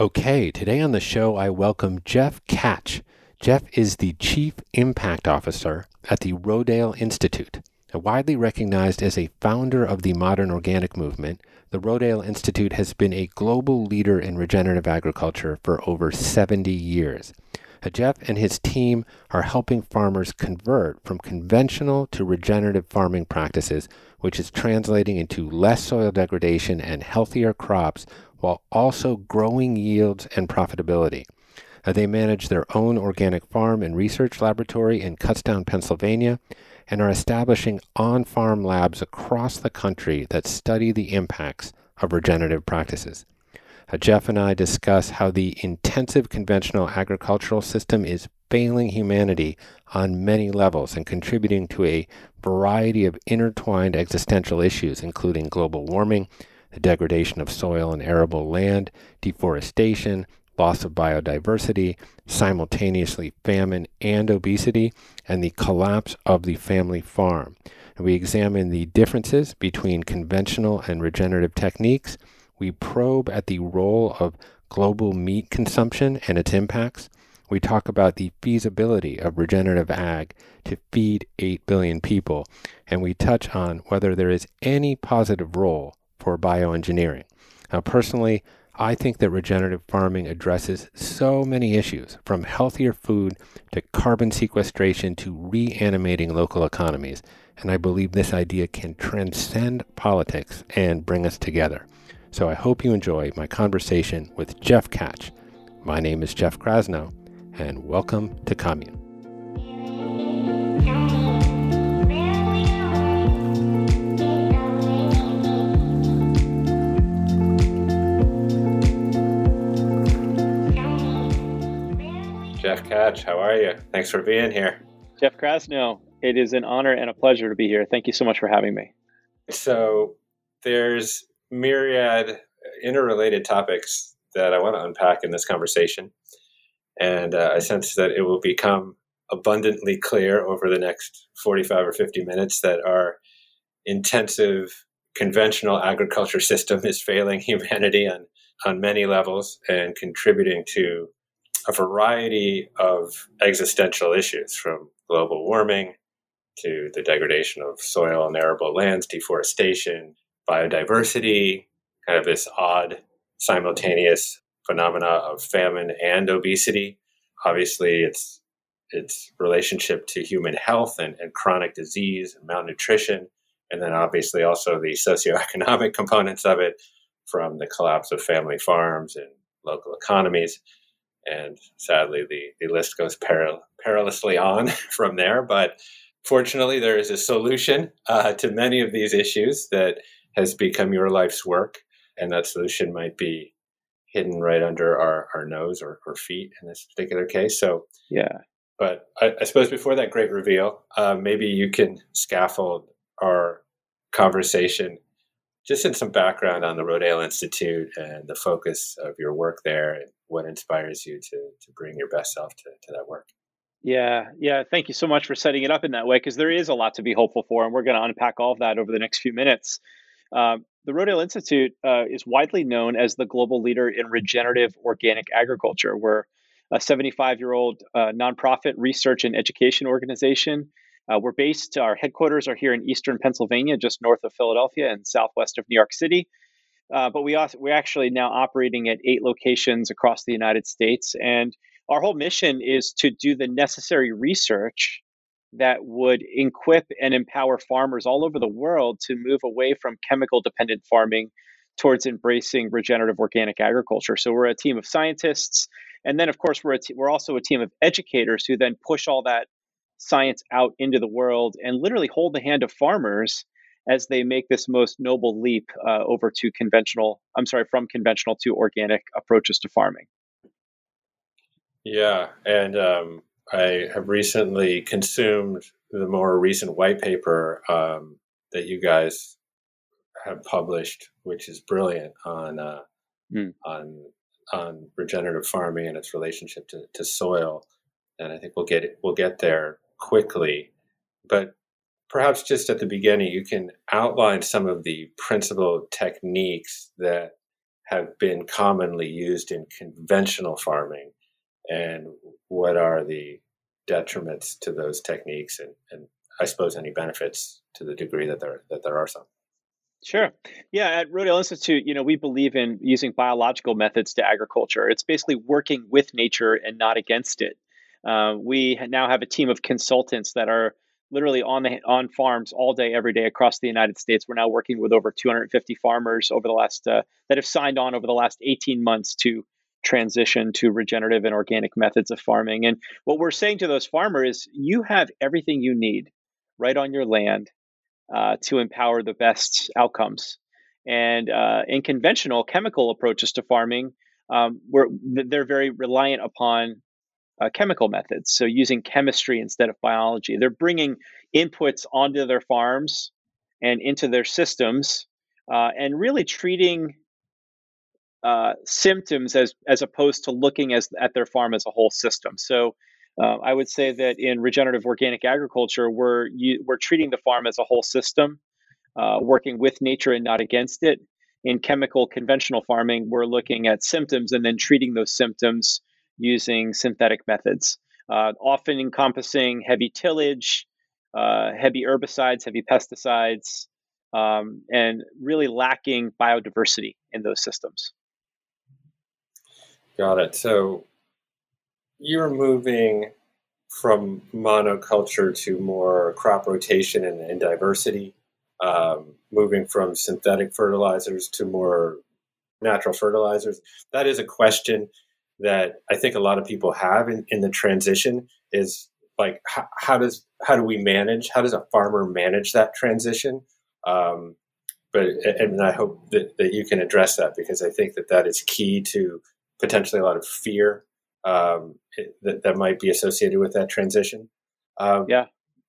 Okay, today on the show, I welcome Jeff Tkach. Jeff is the Chief Impact Officer at the Rodale Institute. Widely recognized as a founder of the modern organic movement, the Rodale Institute has been a global leader in regenerative agriculture for over 70 years. Uh, Jeff and his team are helping farmers convert from conventional to regenerative farming practices, which is translating into less soil degradation and healthier crops while also growing yields and profitability. Uh, they manage their own organic farm and research laboratory in Kutztown, Pennsylvania, and are establishing on farm labs across the country that study the impacts of regenerative practices. Uh, Jeff and I discuss how the intensive conventional agricultural system is failing humanity on many levels and contributing to a variety of intertwined existential issues, including global warming, the degradation of soil and arable land, deforestation, loss of biodiversity, simultaneously famine and obesity, and the collapse of the family farm. And we examine the differences between conventional and regenerative techniques. We probe at the role of global meat consumption and its impacts. We talk about the feasibility of regenerative ag to feed 8 billion people, and we touch on whether there is any positive role for bioengineering. Now, personally, I think that regenerative farming addresses so many issues, from healthier food to carbon sequestration to reanimating local economies. And I believe this idea can transcend politics and bring us together. So I hope you enjoy my conversation with Jeff Tkach. My name is Jeff Krasno, and welcome to Commune. Jeff Tkach, how are you? Thanks for being here. Jeff Krasno, it is an honor and a pleasure to be here. Thank you so much for having me. So, there's myriad interrelated topics that I want to unpack in this conversation. And uh, I sense that it will become abundantly clear over the next 45 or 50 minutes that our intensive conventional agriculture system is failing humanity on, on many levels and contributing to a variety of existential issues from global warming to the degradation of soil and arable lands, deforestation, biodiversity, kind of this odd simultaneous phenomena of famine and obesity. Obviously, it's its relationship to human health and, and chronic disease and malnutrition, and then obviously also the socioeconomic components of it from the collapse of family farms and local economies and sadly the, the list goes peril- perilously on from there. But fortunately there is a solution uh, to many of these issues that has become your life's work. And that solution might be hidden right under our, our nose or, or feet in this particular case. So yeah. but I, I suppose before that great reveal uh, maybe you can scaffold our conversation just in some background on the Rodale Institute and the focus of your work there and what inspires you to, to bring your best self to, to that work. Yeah, yeah. Thank you so much for setting it up in that way because there is a lot to be hopeful for, and we're going to unpack all of that over the next few minutes. Um, the Rodale Institute uh, is widely known as the global leader in regenerative organic agriculture. We're a 75 year old uh, nonprofit research and education organization. Uh, we're based, our headquarters are here in eastern Pennsylvania, just north of Philadelphia and southwest of New York City. Uh, but we also, we're actually now operating at eight locations across the United States. And our whole mission is to do the necessary research that would equip and empower farmers all over the world to move away from chemical dependent farming towards embracing regenerative organic agriculture. So we're a team of scientists, and then of course we're we're also a team of educators who then push all that science out into the world and literally hold the hand of farmers as they make this most noble leap uh, over to conventional. I'm sorry, from conventional to organic approaches to farming. Yeah, and um, I have recently consumed the more recent white paper um, that you guys have published, which is brilliant on uh, mm. on on regenerative farming and its relationship to, to soil. And I think we'll get we'll get there quickly. But perhaps just at the beginning, you can outline some of the principal techniques that have been commonly used in conventional farming and what are the detriments to those techniques and, and I suppose any benefits to the degree that there that there are some. Sure. Yeah, at Rodale Institute, you know, we believe in using biological methods to agriculture. It's basically working with nature and not against it. Uh, we now have a team of consultants that are literally on the on farms all day, every day across the United States. We're now working with over 250 farmers over the last uh, that have signed on over the last 18 months to transition to regenerative and organic methods of farming. And what we're saying to those farmers is you have everything you need right on your land uh, to empower the best outcomes. And uh, in conventional chemical approaches to farming, um, they're very reliant upon uh, chemical methods. So using chemistry instead of biology. They're bringing inputs onto their farms and into their systems uh, and really treating uh, symptoms as as opposed to looking as at their farm as a whole system. So uh, I would say that in regenerative organic agriculture, we're you, we're treating the farm as a whole system, uh, working with nature and not against it. In chemical conventional farming, we're looking at symptoms and then treating those symptoms using synthetic methods, uh, often encompassing heavy tillage, uh, heavy herbicides, heavy pesticides, um, and really lacking biodiversity in those systems. Got it. So you're moving from monoculture to more crop rotation and, and diversity, um, moving from synthetic fertilizers to more natural fertilizers. That is a question that I think a lot of people have in, in the transition is like how, how, does how do we manage how does a farmer manage that transition um, but and I hope that, that you can address that because I think that that is key to potentially a lot of fear um, that, that might be associated with that transition. Um, yeah.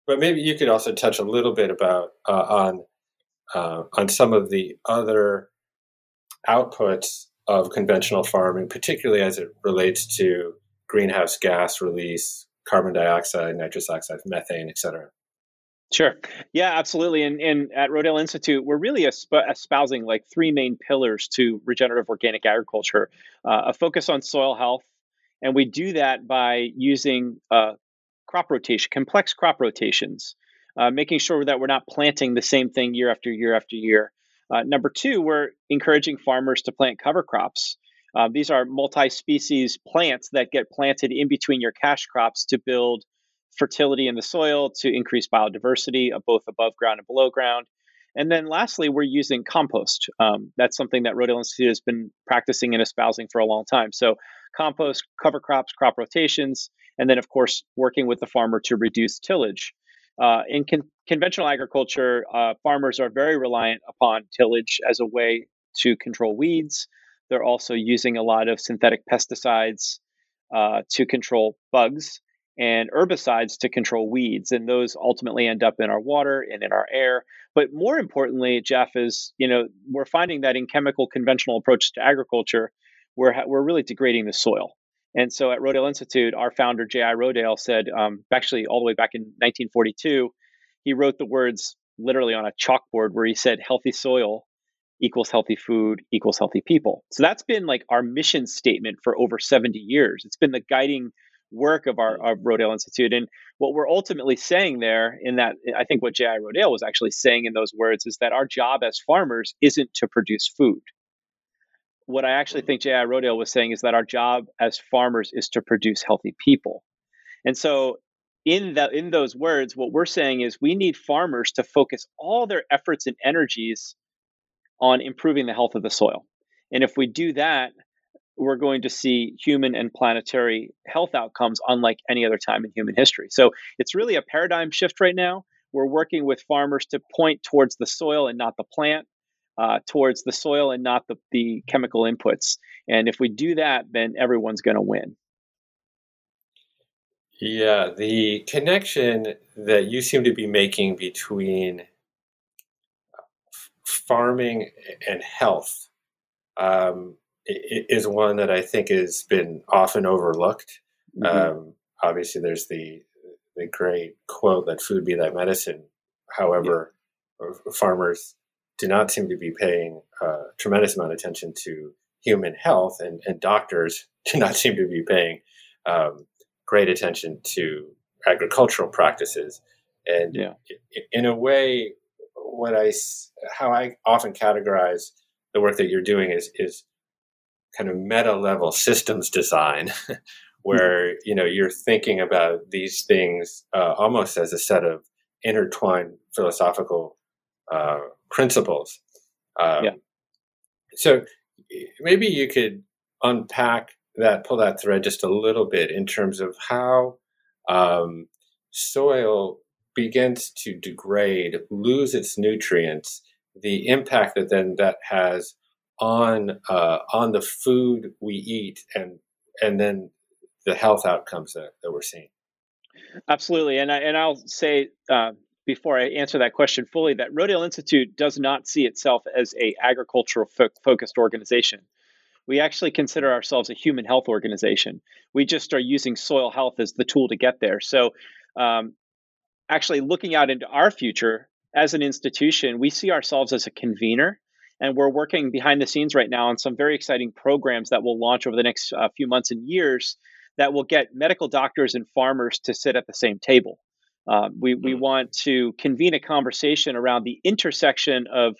But maybe you could also touch a little bit about uh, on uh, on some of the other outputs of conventional farming, particularly as it relates to greenhouse gas release, carbon dioxide, nitrous oxide, methane, et cetera. Sure. Yeah, absolutely. And, and at Rodale Institute, we're really espousing like three main pillars to regenerative organic agriculture uh, a focus on soil health. And we do that by using uh, crop rotation, complex crop rotations, uh, making sure that we're not planting the same thing year after year after year. Uh, number two, we're encouraging farmers to plant cover crops. Uh, these are multi species plants that get planted in between your cash crops to build fertility in the soil to increase biodiversity of both above ground and below ground. And then lastly, we're using compost. Um, that's something that Rodale Institute has been practicing and espousing for a long time. So compost, cover crops, crop rotations, and then of course working with the farmer to reduce tillage. Uh, in con- conventional agriculture, uh, farmers are very reliant upon tillage as a way to control weeds. They're also using a lot of synthetic pesticides uh, to control bugs and herbicides to control weeds. And those ultimately end up in our water and in our air. But more importantly, Jeff, is, you know, we're finding that in chemical conventional approaches to agriculture, we're, we're really degrading the soil. And so at Rodale Institute, our founder, J.I. Rodale, said, um, actually, all the way back in 1942, he wrote the words literally on a chalkboard where he said, healthy soil equals healthy food equals healthy people. So that's been like our mission statement for over 70 years. It's been the guiding work of our of Rodale Institute. And what we're ultimately saying there in that I think what J.I. Rodale was actually saying in those words is that our job as farmers isn't to produce food. What I actually think J.I. Rodale was saying is that our job as farmers is to produce healthy people. And so in that in those words, what we're saying is we need farmers to focus all their efforts and energies on improving the health of the soil. And if we do that, we're going to see human and planetary health outcomes unlike any other time in human history. So it's really a paradigm shift right now. We're working with farmers to point towards the soil and not the plant, uh, towards the soil and not the, the chemical inputs. And if we do that, then everyone's going to win. Yeah, the connection that you seem to be making between farming and health um, is one that I think has been often overlooked. Mm-hmm. Um, obviously, there's the the great quote that "food be thy medicine." However, yeah. farmers do not seem to be paying a tremendous amount of attention to human health, and, and doctors do not seem to be paying um, great attention to agricultural practices. And yeah. in a way, what I how I often categorize the work that you're doing is is kind of meta level systems design, where you know you're thinking about these things uh, almost as a set of intertwined philosophical uh, principles. Um, yeah. So maybe you could unpack that, pull that thread just a little bit in terms of how um, soil begins to degrade, lose its nutrients, the impact that then that has on uh, on the food we eat and and then the health outcomes that, that we're seeing. Absolutely, and I and I'll say uh, before I answer that question fully that Rodale Institute does not see itself as a agricultural fo- focused organization. We actually consider ourselves a human health organization. We just are using soil health as the tool to get there. So, um, actually looking out into our future as an institution, we see ourselves as a convener. And we're working behind the scenes right now on some very exciting programs that will launch over the next uh, few months and years that will get medical doctors and farmers to sit at the same table. Uh, we, we hmm. want to convene a conversation around the intersection of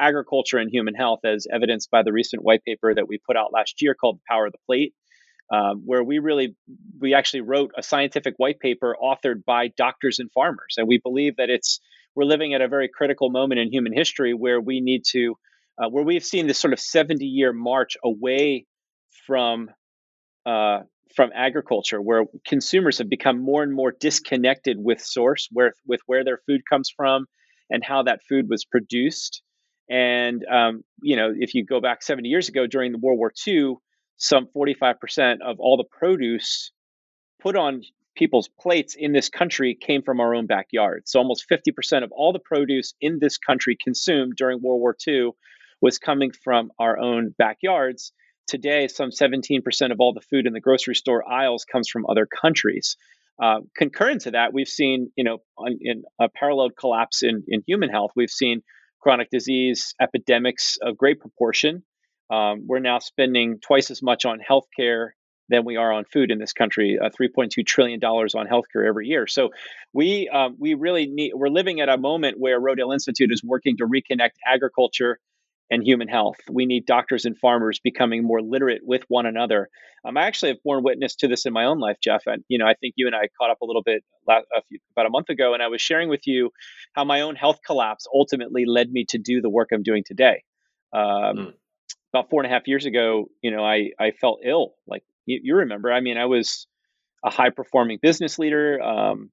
agriculture and human health, as evidenced by the recent white paper that we put out last year called Power of the Plate um, where we really we actually wrote a scientific white paper authored by doctors and farmers, and we believe that it's we're living at a very critical moment in human history where we need to uh, where we've seen this sort of 70 year march away from uh, from agriculture, where consumers have become more and more disconnected with source, where with where their food comes from, and how that food was produced. And um, you know, if you go back 70 years ago during the World War II, some 45% of all the produce put on people's plates in this country came from our own backyard. So almost 50% of all the produce in this country consumed during World War II was coming from our own backyards. Today, some 17% of all the food in the grocery store aisles comes from other countries. Uh, concurrent to that, we've seen, you know, on, in a paralleled collapse in, in human health. We've seen chronic disease epidemics of great proportion um, we're now spending twice as much on healthcare than we are on food in this country. Uh, 3.2 trillion dollars on healthcare every year. So we um, we really need. We're living at a moment where Rodale Institute is working to reconnect agriculture and human health. We need doctors and farmers becoming more literate with one another. Um, I actually have borne witness to this in my own life, Jeff. And you know, I think you and I caught up a little bit last, a few, about a month ago, and I was sharing with you how my own health collapse ultimately led me to do the work I'm doing today. Um, mm about four and a half years ago, you know, I, I felt ill. Like you, you remember, I mean, I was a high performing business leader. Um,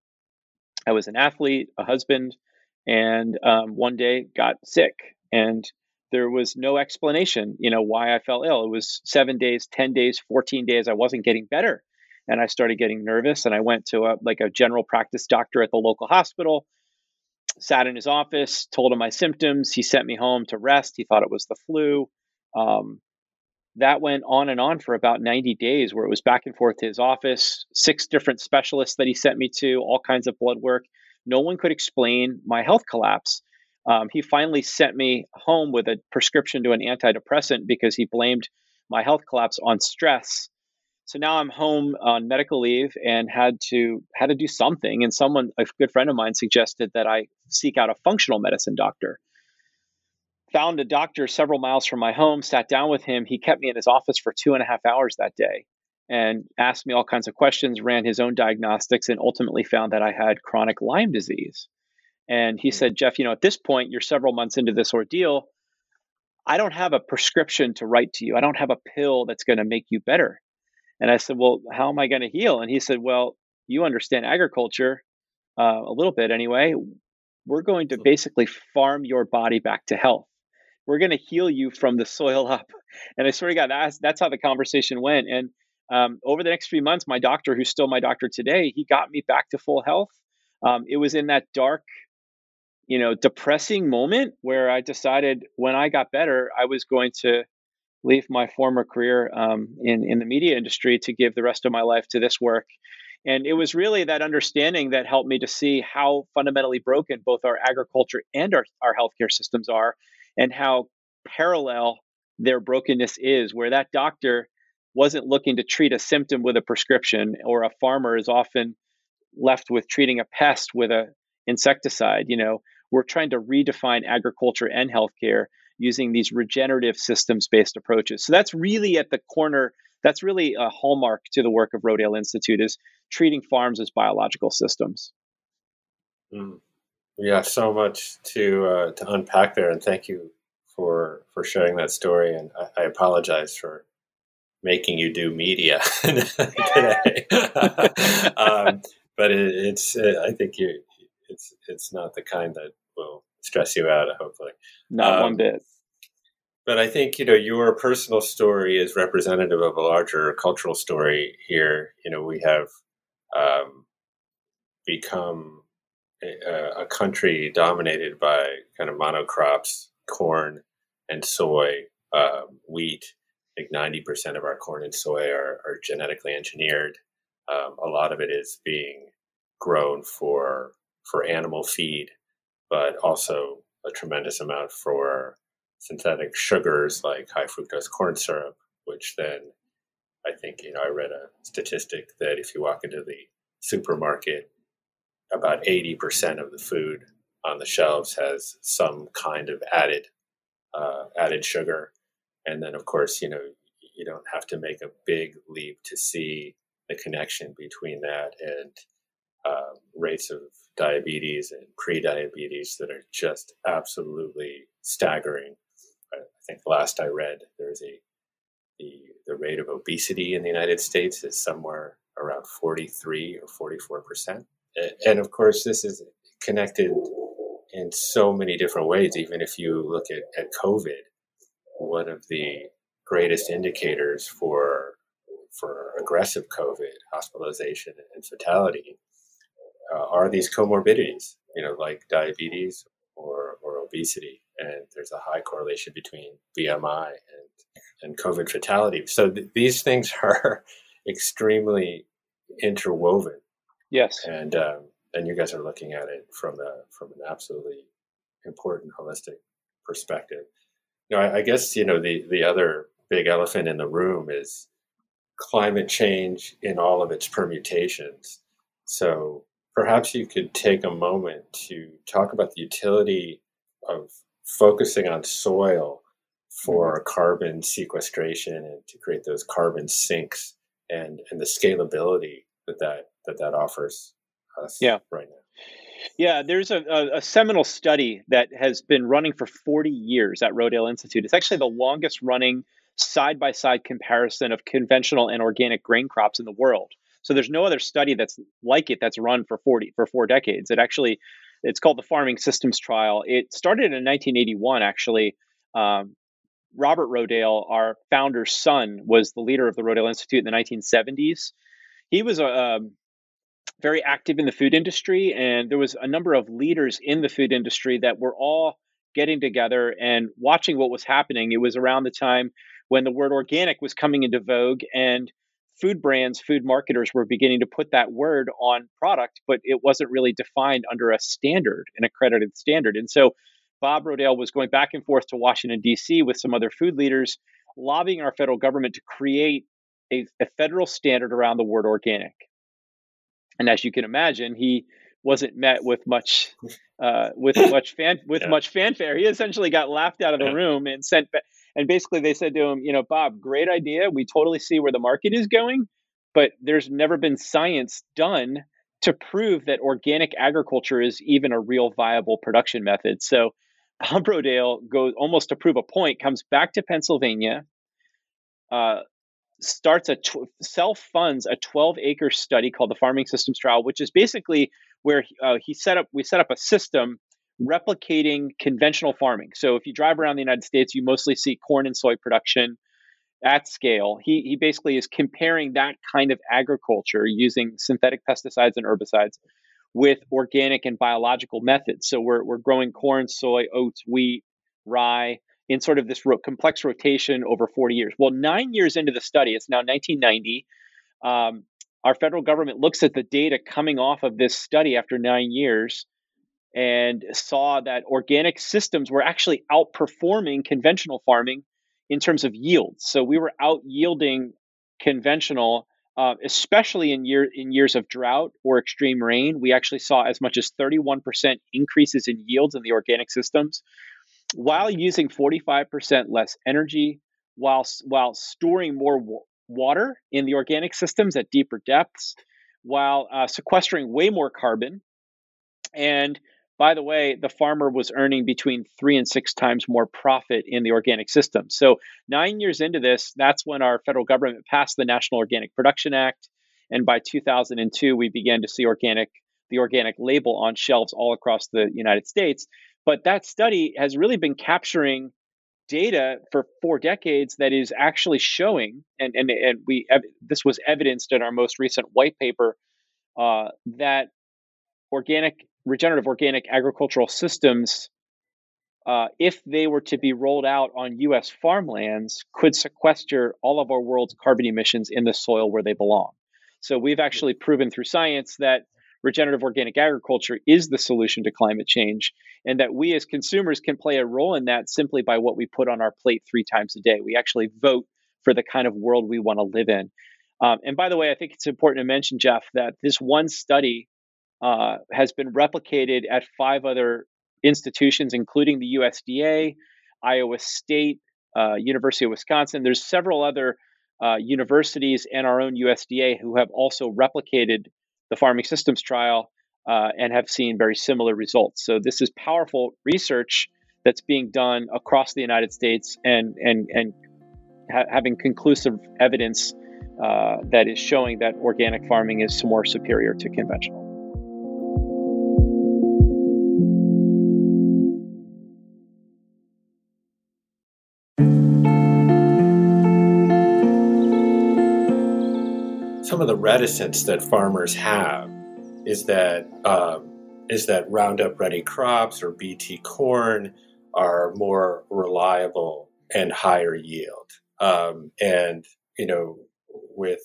I was an athlete, a husband, and um, one day got sick. And there was no explanation, you know, why I fell ill. It was seven days, 10 days, 14 days. I wasn't getting better. and I started getting nervous. And I went to a like a general practice doctor at the local hospital, sat in his office, told him my symptoms. He sent me home to rest. He thought it was the flu. Um, that went on and on for about 90 days, where it was back and forth to his office, six different specialists that he sent me to, all kinds of blood work. No one could explain my health collapse. Um, he finally sent me home with a prescription to an antidepressant because he blamed my health collapse on stress. So now I'm home on medical leave and had to had to do something. And someone, a good friend of mine, suggested that I seek out a functional medicine doctor. Found a doctor several miles from my home, sat down with him. He kept me in his office for two and a half hours that day and asked me all kinds of questions, ran his own diagnostics, and ultimately found that I had chronic Lyme disease. And he said, Jeff, you know, at this point, you're several months into this ordeal. I don't have a prescription to write to you. I don't have a pill that's going to make you better. And I said, Well, how am I going to heal? And he said, Well, you understand agriculture uh, a little bit anyway. We're going to basically farm your body back to health. We're going to heal you from the soil up. And I swear to God, that's, that's how the conversation went. And um, over the next few months, my doctor, who's still my doctor today, he got me back to full health. Um, it was in that dark you know, depressing moment where I decided when I got better, I was going to leave my former career um, in in the media industry to give the rest of my life to this work. And it was really that understanding that helped me to see how fundamentally broken both our agriculture and our, our healthcare systems are, and how parallel their brokenness is, where that doctor wasn't looking to treat a symptom with a prescription, or a farmer is often left with treating a pest with a insecticide. You know, we're trying to redefine agriculture and healthcare using these regenerative systems based approaches. So that's really at the corner, that's really a hallmark to the work of Rodale Institute is treating farms as biological systems. Mm. Yeah, so much to uh, to unpack there, and thank you for for sharing that story. And I, I apologize for making you do media today, um, but it, it's uh, I think you it's it's not the kind that will stress you out. Hopefully, not um, one bit. But I think you know your personal story is representative of a larger cultural story here. You know, we have um, become a, a country dominated by kind of monocrops, corn and soy, uh, wheat. I think ninety percent of our corn and soy are, are genetically engineered. Um, a lot of it is being grown for for animal feed, but also a tremendous amount for synthetic sugars like high fructose corn syrup, which then I think, you know, I read a statistic that if you walk into the supermarket, about 80% of the food on the shelves has some kind of added uh, added sugar. And then, of course, you know, you don't have to make a big leap to see the connection between that and uh, rates of diabetes and pre-diabetes that are just absolutely staggering. I think last I read, there's a the the rate of obesity in the United States is somewhere around 43 or 44 percent, and of course this is connected in so many different ways. Even if you look at, at COVID, one of the greatest indicators for for aggressive COVID hospitalization and fatality uh, are these comorbidities, you know, like diabetes or, or obesity. And there's a high correlation between BMI and, and COVID fatality. So th- these things are extremely interwoven. Yes. And, um, and you guys are looking at it from a, from an absolutely important holistic perspective. You know, I, I guess, you know, the, the other big elephant in the room is climate change in all of its permutations. So perhaps you could take a moment to talk about the utility of focusing on soil for mm-hmm. carbon sequestration and to create those carbon sinks and and the scalability that that that, that offers us yeah. right now. Yeah, there's a, a, a, seminal study that has been running for 40 years at Rodale Institute. It's actually the longest running side by side comparison of conventional and organic grain crops in the world. So there's no other study that's like it that's run for 40 for four decades. It actually it's called the Farming Systems Trial. It started in 1981 actually. Um, Robert Rodale, our founder's son, was the leader of the Rodale Institute in the 1970s. he was a um, very active in the food industry, and there was a number of leaders in the food industry that were all getting together and watching what was happening. It was around the time when the word organic was coming into vogue, and food brands, food marketers were beginning to put that word on product, but it wasn't really defined under a standard, an accredited standard. And so Bob Rodale was going back and forth to Washington, D.C. with some other food leaders, lobbying our federal government to create a, a federal standard around the word organic. And as you can imagine, he wasn't met with much uh, with much fan with yeah. much fanfare. He essentially got laughed out of the yeah. room and sent back. And basically, they said to him, "You know, Bob, great idea. We totally see where the market is going, but there's never been science done to prove that organic agriculture is even a real viable production method." So Bob Rodale goes almost to prove a point, comes back to Pennsylvania, uh, starts a tw- self funds a 12 acre study called the Farming Systems Trial, which is basically where uh, he set up we set up a system replicating conventional farming. So if you drive around the United States, you mostly see corn and soy production at scale. He he basically is comparing that kind of agriculture using synthetic pesticides and herbicides with organic and biological methods. So we're we're growing corn, soy, oats, wheat, rye in sort of this ro- complex rotation over 40 years. Well, nine years into the study, it's now 1990. Um, our federal government looks at the data coming off of this study after nine years and saw that organic systems were actually outperforming conventional farming in terms of yields. So we were out yielding conventional, uh, especially in year in years of drought or extreme rain. We actually saw as much as 31% increases in yields in the organic systems, while using 45% less energy, while while storing more water in the organic systems at deeper depths while uh, sequestering way more carbon. And by the way, the farmer was earning between three and six times more profit in the organic system. So, nine years into this, that's when our federal government passed the National Organic Production Act. And by 2002, we began to see organic the organic label on shelves all across the United States. But that study has really been capturing data for four decades that is actually showing, and and and we this was evidenced in our most recent white paper uh, that organic regenerative organic agricultural systems, uh, if they were to be rolled out on U.S. farmlands, could sequester all of our world's carbon emissions in the soil where they belong. So we've actually proven through science that regenerative organic agriculture is the solution to climate change, and that we as consumers can play a role in that simply by what we put on our plate three times a day. We actually vote for the kind of world we want to live in. Um, and by the way, I think it's important to mention, Jeff, that this one study uh, has been replicated at five other institutions, including the USDA, Iowa State, uh, University of Wisconsin. There's several other uh, universities and our own USDA who have also replicated the farming systems trial uh, and have seen very similar results. So this is powerful research that's being done across the United States and and and ha- having conclusive evidence uh, that is showing that organic farming is more superior to conventional. Some of the reticence that farmers have is that um, is that Roundup Ready crops or BT corn are more reliable and higher yield. Um, and you know, with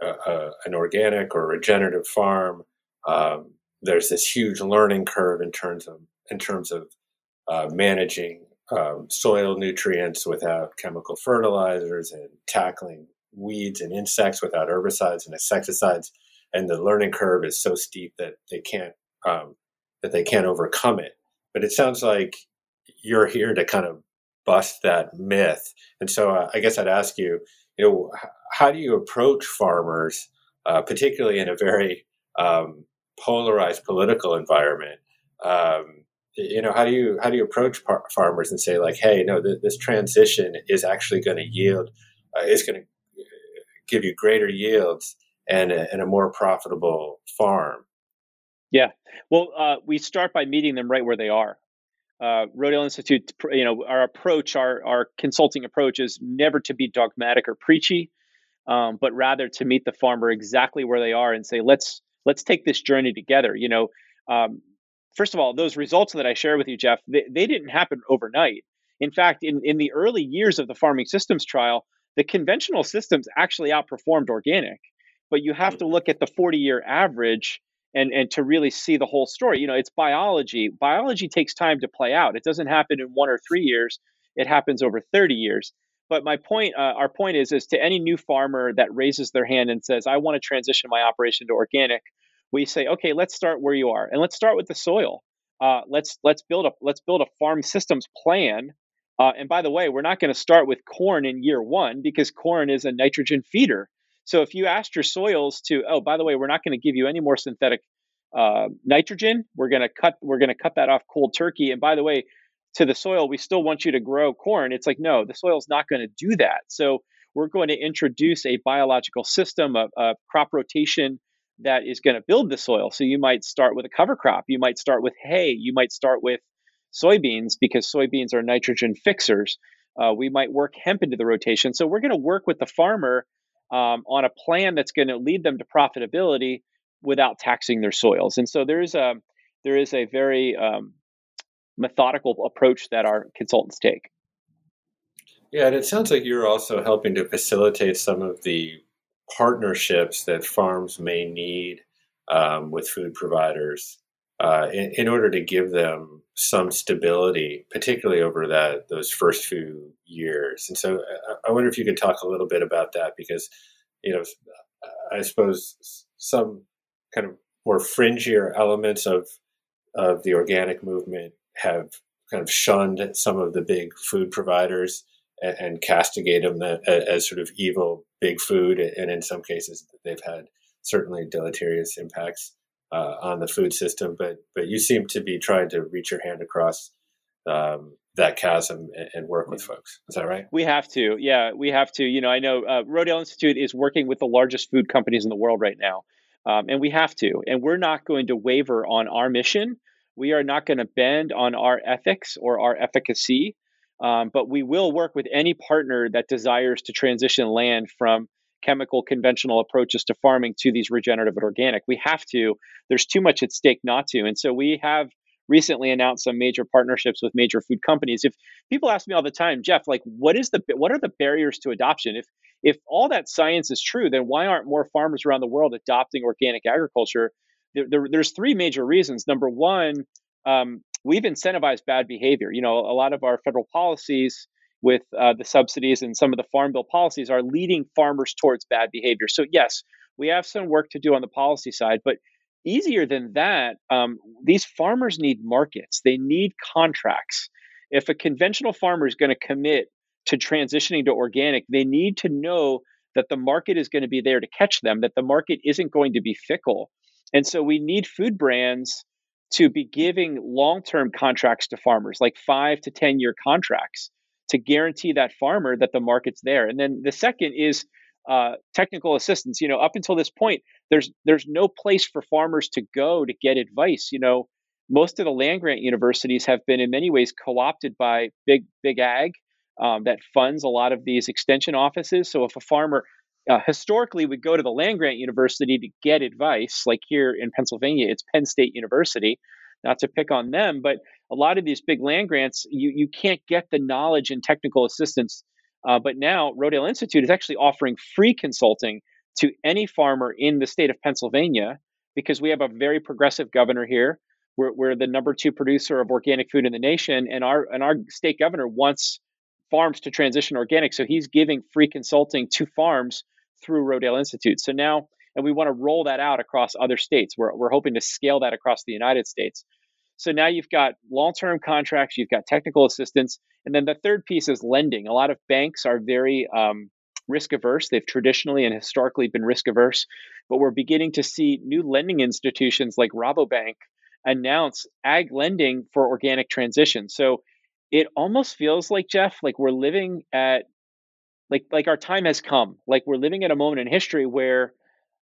an organic or regenerative farm, um, there's this huge learning curve in terms of in terms of uh, managing um, soil nutrients without chemical fertilizers and tackling weeds and insects without herbicides and insecticides, and the learning curve is so steep that they can't um, that they can't overcome it. But it sounds like you're here to kind of bust that myth. And so uh, I guess I'd ask you, you know, how do you approach farmers, uh, particularly in a very um, polarized political environment? Um, you know, how do you how do you approach par- farmers and say like, hey, no, th- this transition is actually going to yield, uh, is going to give you greater yields and a, and a more profitable farm. Yeah. Well, uh, we start by meeting them right where they are. Uh, Rodale Institute, you know, our approach, our, our consulting approach is never to be dogmatic or preachy. um, but rather to meet the farmer exactly where they are and say, let's let's take this journey together. You know, um, first of all, those results that I share with you, Jeff, they, they didn't happen overnight. In fact, in, in the early years of the farming systems trial, the conventional systems actually outperformed organic. But you have to look at the 40 year average and, and to really see the whole story. You know, it's biology. Biology takes time to play out. It doesn't happen in one or three years. It happens over 30 years. But my point, uh, our point is, is to any new farmer that raises their hand and says, "I want to transition my operation to organic," we say, "Okay, let's start where you are, and let's start with the soil. Uh, let's let's build a let's build a farm systems plan uh, and by the way, we're not going to start with corn in year one because corn is a nitrogen feeder. So if you asked your soils to, oh, by the way, we're not going to give you any more synthetic uh, nitrogen. We're going to cut. We're going to cut that off cold turkey. And by the way, to the soil, we still want you to grow corn. It's like no, the soil's not going to do that. So we're going to introduce a biological system of, of crop rotation that is going to build the soil. So you might start with a cover crop. You might start with hay. You might start with soybeans because soybeans are nitrogen fixers. Uh, we might work hemp into the rotation. So we're going to work with the farmer um, on a plan that's going to lead them to profitability without taxing their soils. And so there is a there is a very um, methodical approach that our consultants take. Yeah, and it sounds like you're also helping to facilitate some of the partnerships that farms may need um, with food providers uh, in, in, order to give them some stability, particularly over that those first few years. And so, I, I wonder if you could talk a little bit about that because, you know, I suppose some kind of more fringier elements of of the organic movement have kind of shunned some of the big food providers and, and them as sort of evil big food, and in some cases, they've had certainly deleterious impacts uh, on the food system, but but you seem to be trying to reach your hand across um, that chasm and, and, work with folks. Is that right? We have to. Yeah, we have to. You know, I know uh, Rodale Institute is working with the largest food companies in the world right now, um, and we have to. And we're not going to waver on our mission. We are not going to bend on our ethics or our efficacy. Um, but we will work with any partner that desires to transition land from chemical conventional approaches to farming to these regenerative and organic. We have to. There's too much at stake not to. And so we have recently announced some major partnerships with major food companies. If people ask me all the time, Jeff, like what is the what are the barriers to adoption? If if all that science is true, then why aren't more farmers around the world adopting organic agriculture? There, there, there's three major reasons. Number one, um, we've incentivized bad behavior. You know, a lot of our federal policies with uh, the subsidies and some of the farm bill policies are leading farmers towards bad behavior. So, yes, we have some work to do on the policy side, but easier than that, um, these farmers need markets, they need contracts. If a conventional farmer is going to commit to transitioning to organic, they need to know that the market is going to be there to catch them, that the market isn't going to be fickle. And so we need food brands to be giving long term contracts to farmers, like five to 10 year contracts to guarantee that farmer that the market's there. And then the second is uh, technical assistance. You know, up until this point, there's there's no place for farmers to go to get advice. You know, most of the land grant universities have been in many ways co-opted by big big ag um, that funds a lot of these extension offices. So if a farmer uh, historically would go to the land grant university to get advice, like here in Pennsylvania, it's Penn State University not to pick on them, but a lot of these big land grants, you, you can't get the knowledge and technical assistance. Uh, but now Rodale Institute is actually offering free consulting to any farmer in the state of Pennsylvania because we have a very progressive governor here. We're, we're the number two producer of organic food in the nation, and our and our state governor wants farms to transition organic. So he's giving free consulting to farms through Rodale Institute. So now and we want to roll that out across other states. We're, we're hoping to scale that across the United States. So now you've got long term contracts, you've got technical assistance. And then the third piece is lending. A lot of banks are very um, risk averse. They've traditionally and historically been risk averse. But we're beginning to see new lending institutions like Rabobank announce ag lending for organic transition. So it almost feels like, Jeff, like we're living at like like our time has come. Like we're living at a moment in history where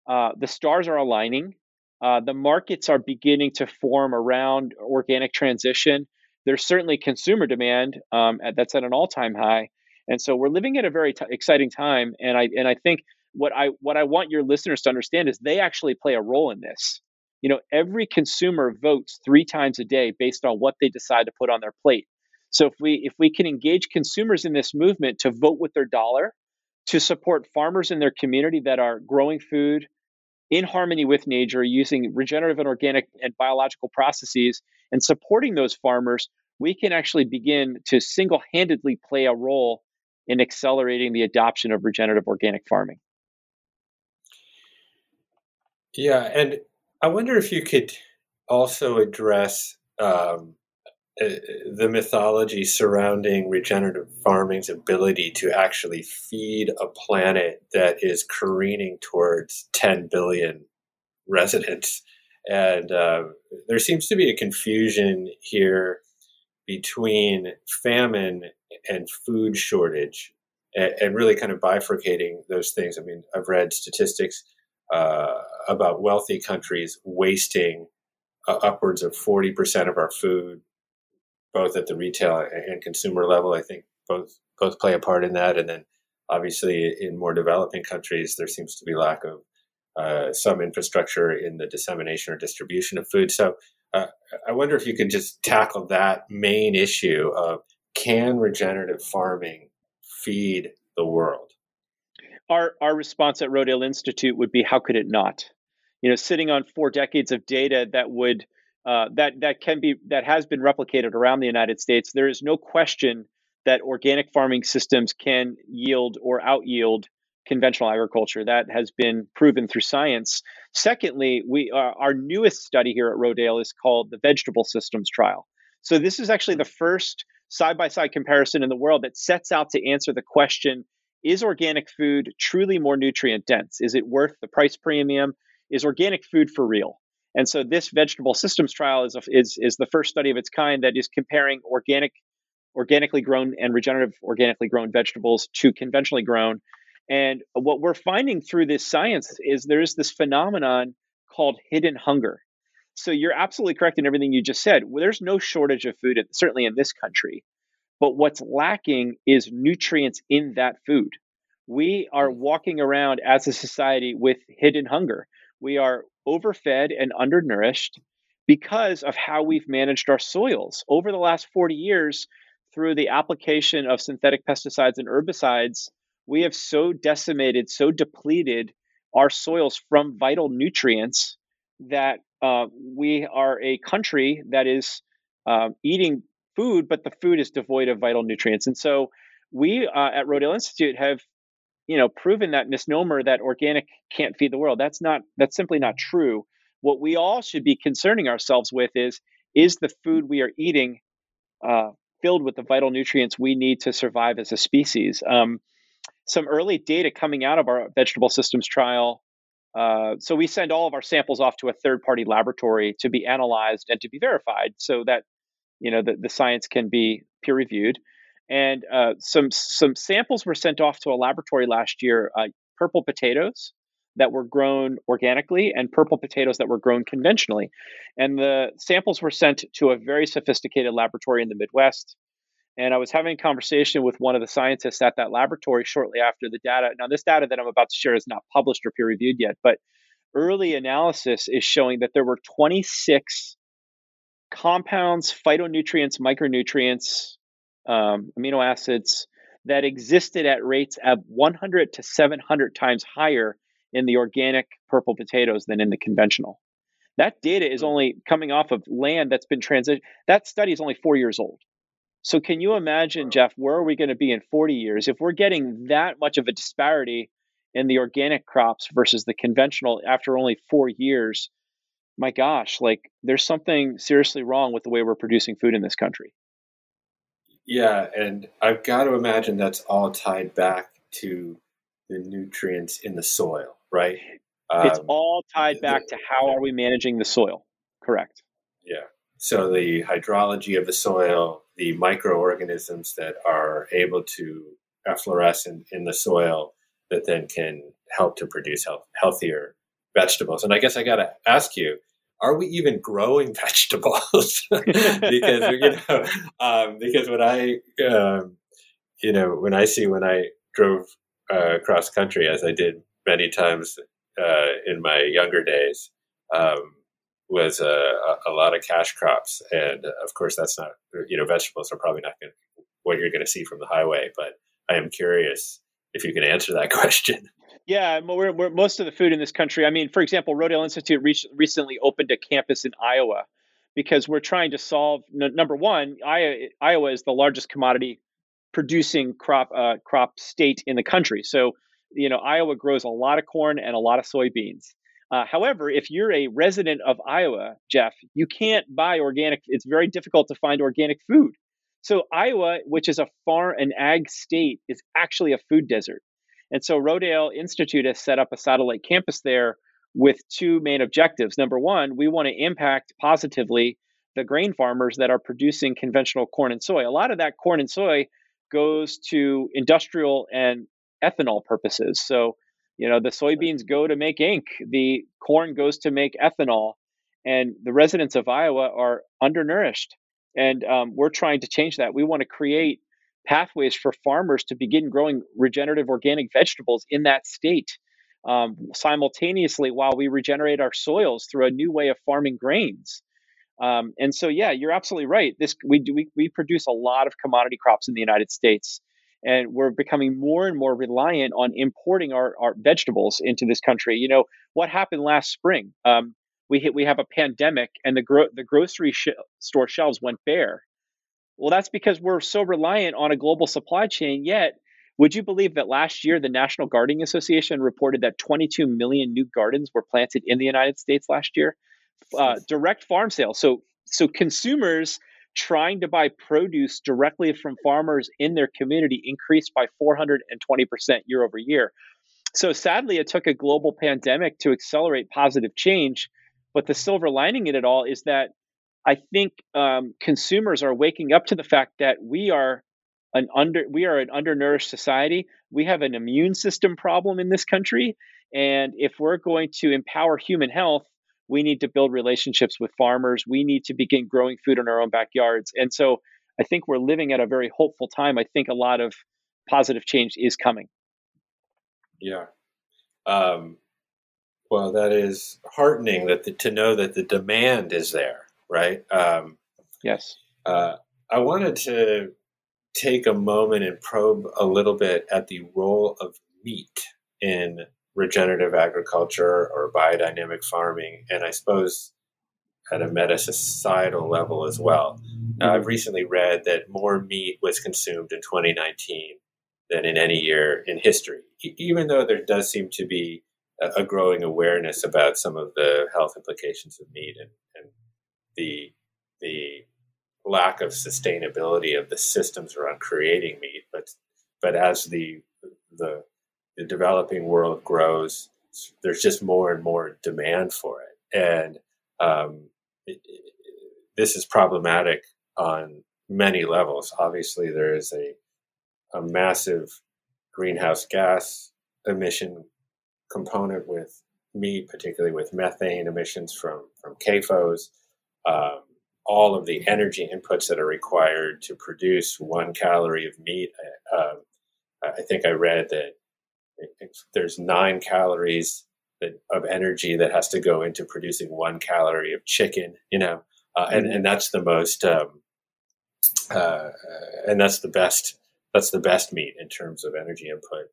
uh, the stars are aligning. Uh, the markets are beginning to form around organic transition. There's certainly consumer demand um, at, that's at an all-time high, and so we're living at a very t- exciting time. And I and I think what I what I want your listeners to understand is they actually play a role in this. You know, every consumer votes three times a day based on what they decide to put on their plate. So if we if we can engage consumers in this movement to vote with their dollar, to support farmers in their community that are growing food in harmony with nature using regenerative and organic and biological processes and supporting those farmers, we can actually begin to single-handedly play a role in accelerating the adoption of regenerative organic farming. Yeah, and I wonder if you could also address um, the mythology surrounding regenerative farming's ability to actually feed a planet that is careening towards 10 billion residents. And uh, there seems to be a confusion here between famine and food shortage and, and really kind of bifurcating those things. I mean, I've read statistics uh, about wealthy countries wasting uh, upwards of 40% of our food both at the retail and consumer level. I think both both play a part in that. And then obviously in more developing countries, there seems to be lack of uh, some infrastructure in the dissemination or distribution of food. So uh, I wonder if you could just tackle that main issue of can regenerative farming feed the world? Our our response at Rodale Institute would be how could it not? You know, sitting on four decades of data that would uh, that that can be that has been replicated around the United States. There is no question that organic farming systems can yield or out yield conventional agriculture. That has been proven through science. Secondly, we uh, our newest study here at Rodale is called the Vegetable Systems Trial. So this is actually the first side by side comparison in the world that sets out to answer the question: Is organic food truly more nutrient dense? Is it worth the price premium? Is organic food for real? And so this vegetable systems trial is, a, is, is the first study of its kind that is comparing organic, organically grown and regenerative organically grown vegetables to conventionally grown. And what we're finding through this science is there is this phenomenon called hidden hunger. So you're absolutely correct in everything you just said. There's no shortage of food, certainly in this country. But what's lacking is nutrients in that food. We are walking around as a society with hidden hunger. We are overfed and undernourished because of how we've managed our soils. Over the last 40 years, through the application of synthetic pesticides and herbicides, we have so decimated, so depleted our soils from vital nutrients that uh, we are a country that is uh, eating food, but the food is devoid of vital nutrients. And so we uh, at Rodale Institute have you know proven that misnomer that organic can't feed the world. That's not that's simply not true. What we all should be concerning ourselves with is is the food we are eating uh, filled with the vital nutrients we need to survive as a species? Um, some early data coming out of our vegetable systems trial uh, so we send all of our samples off to a third party laboratory to be analyzed and to be verified so that you know the, the science can be peer reviewed and uh, some some samples were sent off to a laboratory last year. Uh, purple potatoes that were grown organically and purple potatoes that were grown conventionally, and the samples were sent to a very sophisticated laboratory in the Midwest. And I was having a conversation with one of the scientists at that laboratory shortly after the data. Now, this data that I'm about to share is not published or peer reviewed yet, but early analysis is showing that there were 26 compounds, phytonutrients, micronutrients, um, amino acids that existed at rates of 100 to 700 times higher in the organic purple potatoes than in the conventional. That data is hmm. only coming off of land that's been transitioned. That study is only four years old. So, can you imagine, Jeff, where are we going to be in 40 years if we're getting that much of a disparity in the organic crops versus the conventional after only four years? My gosh, like there's something seriously wrong with the way we're producing food in this country. Yeah, and I've got to imagine that's all tied back to the nutrients in the soil, right? Um, it's all tied back the, to how are we managing the soil. Correct. Yeah. So the hydrology of the soil, the microorganisms that are able to effloresce in, in the soil that then can help to produce health, healthier vegetables. And I guess I got to ask you, are we even growing vegetables? because you know, um, because when I, um, you know, when I see when I drove uh, cross country as I did many times uh, in my younger days um, was a, a, lot of cash crops, and of course, that's not you know vegetables are probably not going what you're going to see from the highway. But I am curious if you can answer that question. Yeah, we're, we're, most of the food in this country. I mean, for example, Rodale Institute re- recently opened a campus in Iowa because we're trying to solve n- number one. Iowa is the largest commodity producing crop uh, crop state in the country. So, you know, Iowa grows a lot of corn and a lot of soybeans. Uh, however, if you're a resident of Iowa, Jeff, you can't buy organic. It's very difficult to find organic food. So Iowa, which is a farm and ag state, is actually a food desert. And so Rodale Institute has set up a satellite campus there with two main objectives. Number one, we want to impact positively the grain farmers that are producing conventional corn and soy. A lot of that corn and soy goes to industrial and ethanol purposes. So, you know, the soybeans go to make ink, the corn goes to make ethanol, and the residents of Iowa are undernourished. And um, we're trying to change that. We want to create pathways for farmers to begin growing regenerative organic vegetables in that state um, simultaneously while we regenerate our soils through a new way of farming grains. Um, and so, yeah, you're absolutely right. This we do we, we produce a lot of commodity crops in the United States, and we're becoming more and more reliant on importing our, our vegetables into this country. You know what happened last spring? Um, we hit, we have a pandemic, and the gro- the grocery sh- store shelves went bare. Well, that's because we're so reliant on a global supply chain. Yet, would you believe that last year the National Gardening Association reported that 22 million new gardens were planted in the United States last year? uh, direct farm sales. So so consumers trying to buy produce directly from farmers in their community increased by 420% year over year. So sadly, it took a global pandemic to accelerate positive change. But the silver lining in it all is that I think um, consumers are waking up to the fact that we are an under we are an undernourished society. We have an immune system problem in this country, and if we're going to empower human health, we need to build relationships with farmers. We need to begin growing food in our own backyards. And so I think we're living at a very hopeful time. I think a lot of positive change is coming. Yeah. Um, well, that is heartening that the, to know that the demand is there, right? Um, yes. Uh, I wanted to take a moment and probe a little bit at the role of meat in regenerative agriculture or biodynamic farming, and I suppose at a meta societal level as well. Now, I've recently read that more meat was consumed in 2019 than in any year in history, even though there does seem to be a, growing awareness about some of the health implications of meat and, and the the lack of sustainability of the systems around creating meat. But but as the the the developing world grows, there's just more and more demand for it. And um, it, it, this is problematic on many levels. Obviously, there is a, a massive greenhouse gas emission component with meat, particularly with methane emissions from, from CAFOs. Um, all of the energy inputs that are required to produce one calorie of meat. Uh, I think I read that there's nine calories that, of energy that has to go into producing one calorie of chicken, you know, uh, and, mm-hmm. and that's the most, um, uh, and that's the best, that's the best meat in terms of energy input.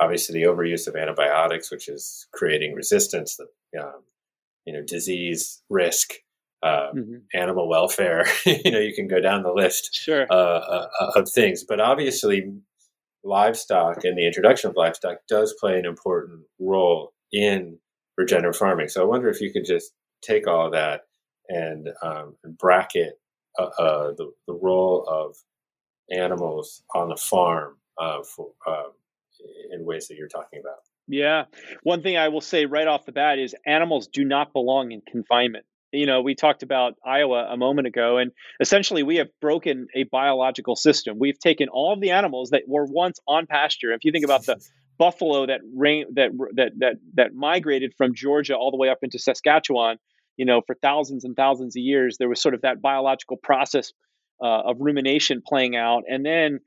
Obviously, the overuse of antibiotics, which is creating resistance, the um, you know disease risk, uh, mm-hmm. animal welfare. you know, you can go down the list sure. Uh, uh, of things. But obviously, livestock and the introduction of livestock does play an important role in regenerative farming. So I wonder if you could just take all of that and, um, bracket uh, uh, the, the role of animals on the farm uh, for, um, in ways that you're talking about. Yeah. One thing I will say right off the bat is animals do not belong in confinement you know, we talked about Iowa a moment ago, and essentially we have broken a biological system. We've taken all of the animals that were once on pasture. If you think about the buffalo that rain that that that that migrated from Georgia all the way up into Saskatchewan, you know, for thousands and thousands of years, there was sort of that biological process uh, of rumination playing out, and then,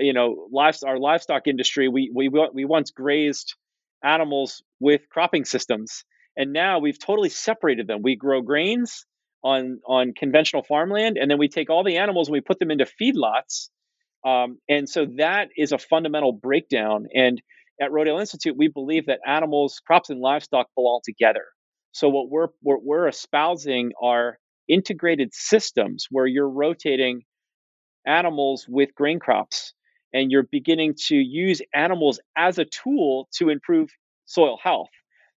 you know, livestock, our livestock industry, we we we once grazed animals with cropping systems. And now we've totally separated them. We grow grains on on conventional farmland, and then we take all the animals and we put them into feedlots. Um, and so that is a fundamental breakdown. And at Rodale Institute, we believe that animals, crops, and livestock belong together. So what we're what we're espousing are integrated systems where you're rotating animals with grain crops and you're beginning to use animals as a tool to improve soil health.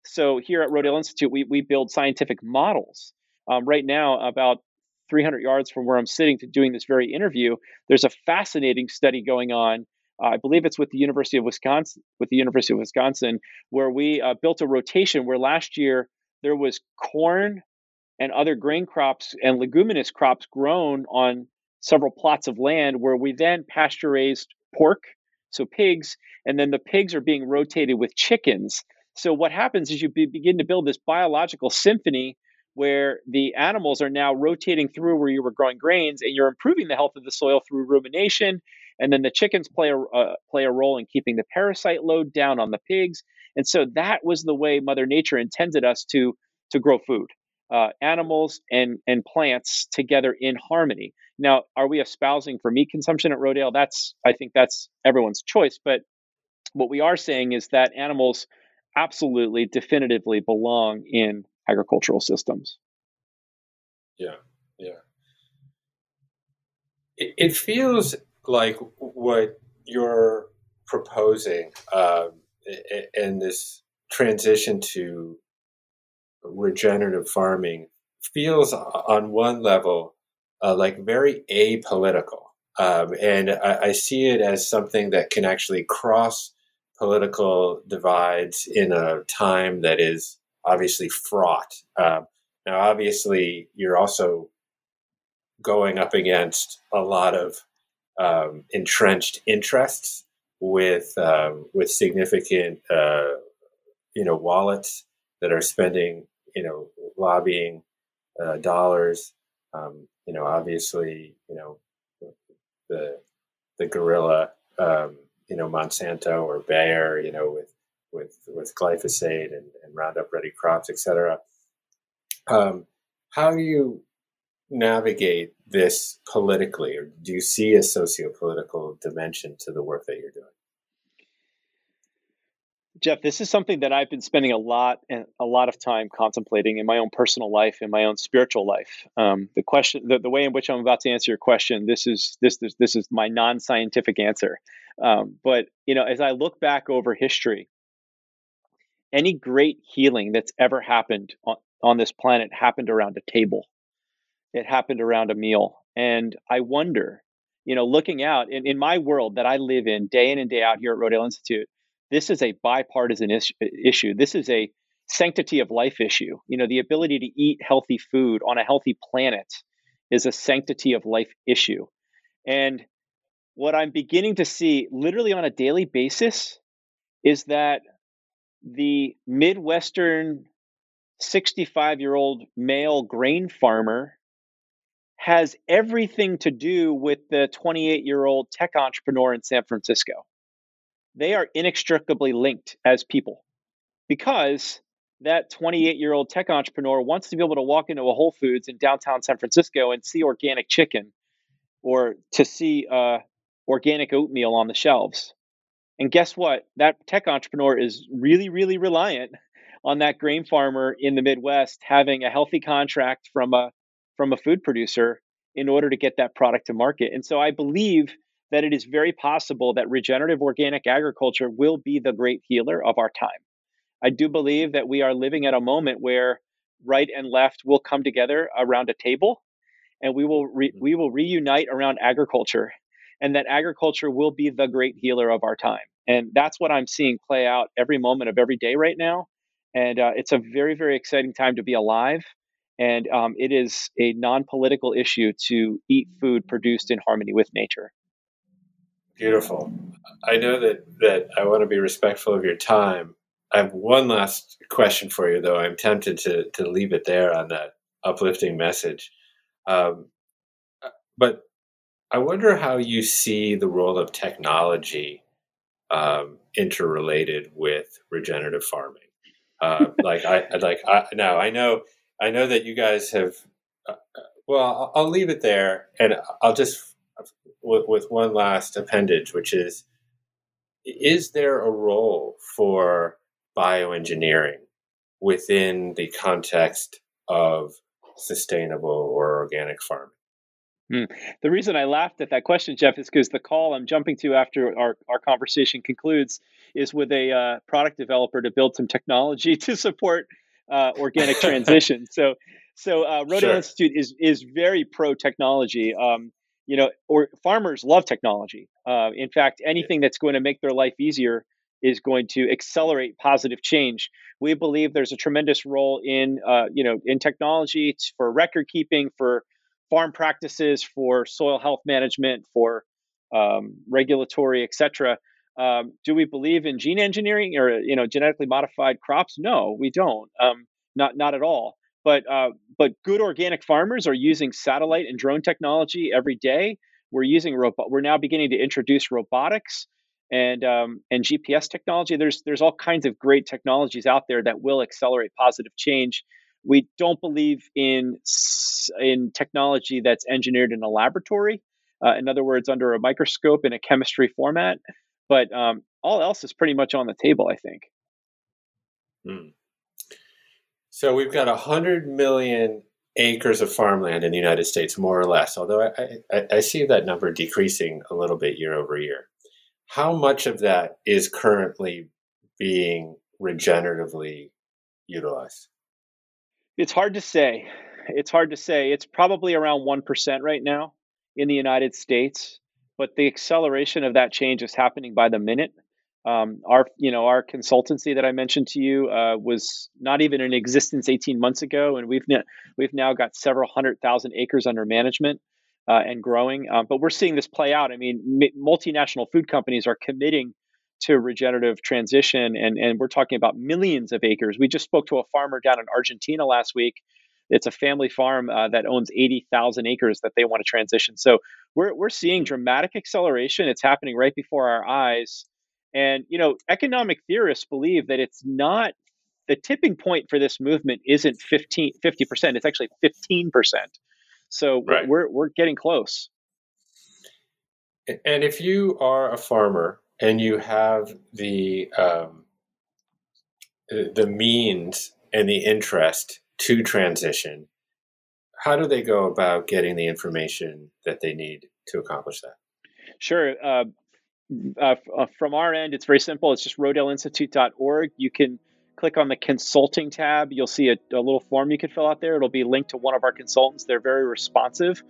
So here at Rodale Institute, we, we build scientific models. Um, right now, about 300 yards from where I'm sitting to doing this very interview, there's a fascinating study going on. Uh, I believe it's with the University of Wisconsin, with the University of Wisconsin, where we uh, built a rotation where last year there was corn and other grain crops and leguminous crops grown on several plots of land where we then pasture raised pork, so pigs, and then the pigs are being rotated with chickens. So what happens is you be, begin to build this biological symphony where the animals are now rotating through where you were growing grains and you're improving the health of the soil through rumination. And then the chickens play a uh, play a role in keeping the parasite load down on the pigs. And so that was the way mother nature intended us to to grow food uh, animals and and plants together in harmony. Now are we espousing for meat consumption at rodale? That's i think that's everyone's choice but what we are saying is that animals absolutely definitively belong in agricultural systems. Yeah, yeah. It, it feels like what you're proposing um, and this transition to regenerative farming feels on one level uh, like very apolitical. Um, and I, I, see it as something that can actually cross political divides in a time that is obviously fraught. Um, now, obviously, you're also going up against a lot of um, entrenched interests with um, with significant uh, you know wallets that are spending you know lobbying uh, dollars. Um, you know, obviously, you know the the gorilla, um, you know Monsanto or Bayer, you know with with with glyphosate and, and Roundup Ready crops, etc. Um, how do you navigate this politically, or do you see a socio-political dimension to the work that you're doing? Jeff, this is something that I've been spending a lot and a lot of time contemplating in my own personal life, in my own spiritual life. Um, the question, the, the way in which I'm about to answer your question, this is this this, this is my non-scientific answer. Um, but you know, as I look back over history, any great healing that's ever happened on, on this planet happened around a table. It happened around a meal. And I wonder, you know, looking out in, in my world that I live in day in and day out here at Rodale Institute, this is a bipartisan is- issue. This is a sanctity of life issue. You know, the ability to eat healthy food on a healthy planet is a sanctity of life issue. And what I'm beginning to see literally on a daily basis is that the Midwestern 65 year old male grain farmer has everything to do with the 28 year old tech entrepreneur in San Francisco. They are inextricably linked as people because that 28 year old tech entrepreneur wants to be able to walk into a Whole Foods in downtown San Francisco and see organic chicken or to see uh, organic oatmeal on the shelves. And guess what? That tech entrepreneur is really, really reliant on that grain farmer in the Midwest having a healthy contract from a from a food producer in order to get that product to market. And so I believe that it is very possible that regenerative organic agriculture will be the great healer of our time. I do believe that we are living at a moment where right and left will come together around a table and we will re- mm-hmm. we will reunite around agriculture and that agriculture will be the great healer of our time. And that's what I'm seeing play out every moment of every day right now. And uh, it's a very, very exciting time to be alive. And um, it is a non political issue to eat food produced in harmony with nature. Beautiful. I know that, that I want to be respectful of your time. I have one last question for you, though. I'm tempted to, to leave it there on that uplifting message. Um, but I wonder how you see the role of technology um, interrelated with regenerative farming. Uh, like I like I now I know I know that you guys have. Uh, uh well, I'll, I'll, leave it there, and I'll just with, with one last appendage, which is: Is there a role for bioengineering within the context of sustainable or organic farming? Hmm. The reason I laughed at that question, Jeff, is because the call I'm jumping to after our, our conversation concludes is with a uh, product developer to build some technology to support uh, organic transition. so, so uh, Rodale sure. Institute is is very pro technology. Um, you know, or farmers love technology. Uh, in fact, anything that's going to make their life easier is going to accelerate positive change. We believe there's a tremendous role in, uh, you know, in technology for record keeping, for farm practices, for soil health management, for um, regulatory, etc. Um, do we believe in gene engineering or you know genetically modified crops? No, we don't. Um, not not at all. But uh, but good organic farmers are using satellite and drone technology every day. We're using robot. We're now beginning to introduce robotics and um, and GPS technology. There's there's all kinds of great technologies out there that will accelerate positive change. We don't believe in in technology that's engineered in a laboratory. Uh, in other words, under a microscope in a chemistry format. But um, all else is pretty much on the table, I think. Hmm. So we've got 100 million acres of farmland in the United States, more or less, although I, I, I see that number decreasing a little bit year over year. How much of that is currently being regeneratively utilized? It's hard to say. It's hard to say. It's probably around 1% right now in the United States, but the acceleration of that change is happening by the minute. Um, our, you know, our consultancy that I mentioned to you uh, was not even in existence 18 months ago, and we've we've now got several hundred thousand acres under management uh, and growing. Um, but we're seeing this play out. I mean, m- multinational food companies are committing to regenerative transition, and, and we're talking about millions of acres. We just spoke to a farmer down in Argentina last week. It's a family farm uh, that owns 80,000 acres that they want to transition. So we're, we're seeing dramatic acceleration. It's happening right before our eyes. And, you know, economic theorists believe that it's not the tipping point for this movement isn't 15, 50%, it's actually 15%. So right. we're we're getting close. And if you are a farmer and you have the um, the means and the interest to transition, how do they go about getting the information that they need to accomplish that? Sure. Uh, uh, uh from our end, it's very simple. It's just rodaleinstitute.org. You can click on the consulting tab. You'll see a, a, little form you can fill out there. It'll be linked to one of our consultants. They're very responsive.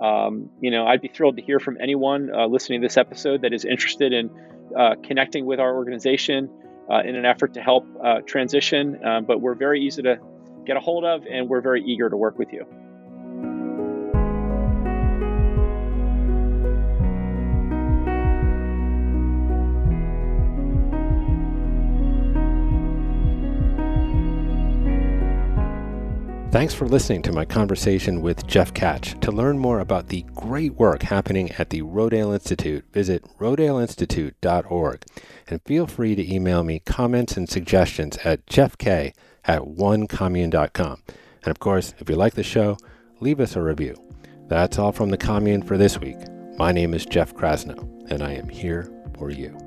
Um, you know, I'd be thrilled to hear from anyone uh, listening to this episode that is interested in uh, connecting with our organization uh, in an effort to help uh, transition. Uh, but we're very easy to get a hold of, and we're very eager to work with you. Thanks for listening to my conversation with Jeff Tkach. To learn more about the great work happening at the Rodale Institute, visit rodaleinstitute.org and feel free to email me comments and suggestions at jeffk at onecommune.com. And of course, if you like the show, leave us a review. That's all from the commune for this week. My name is Jeff Krasno, and I am here for you.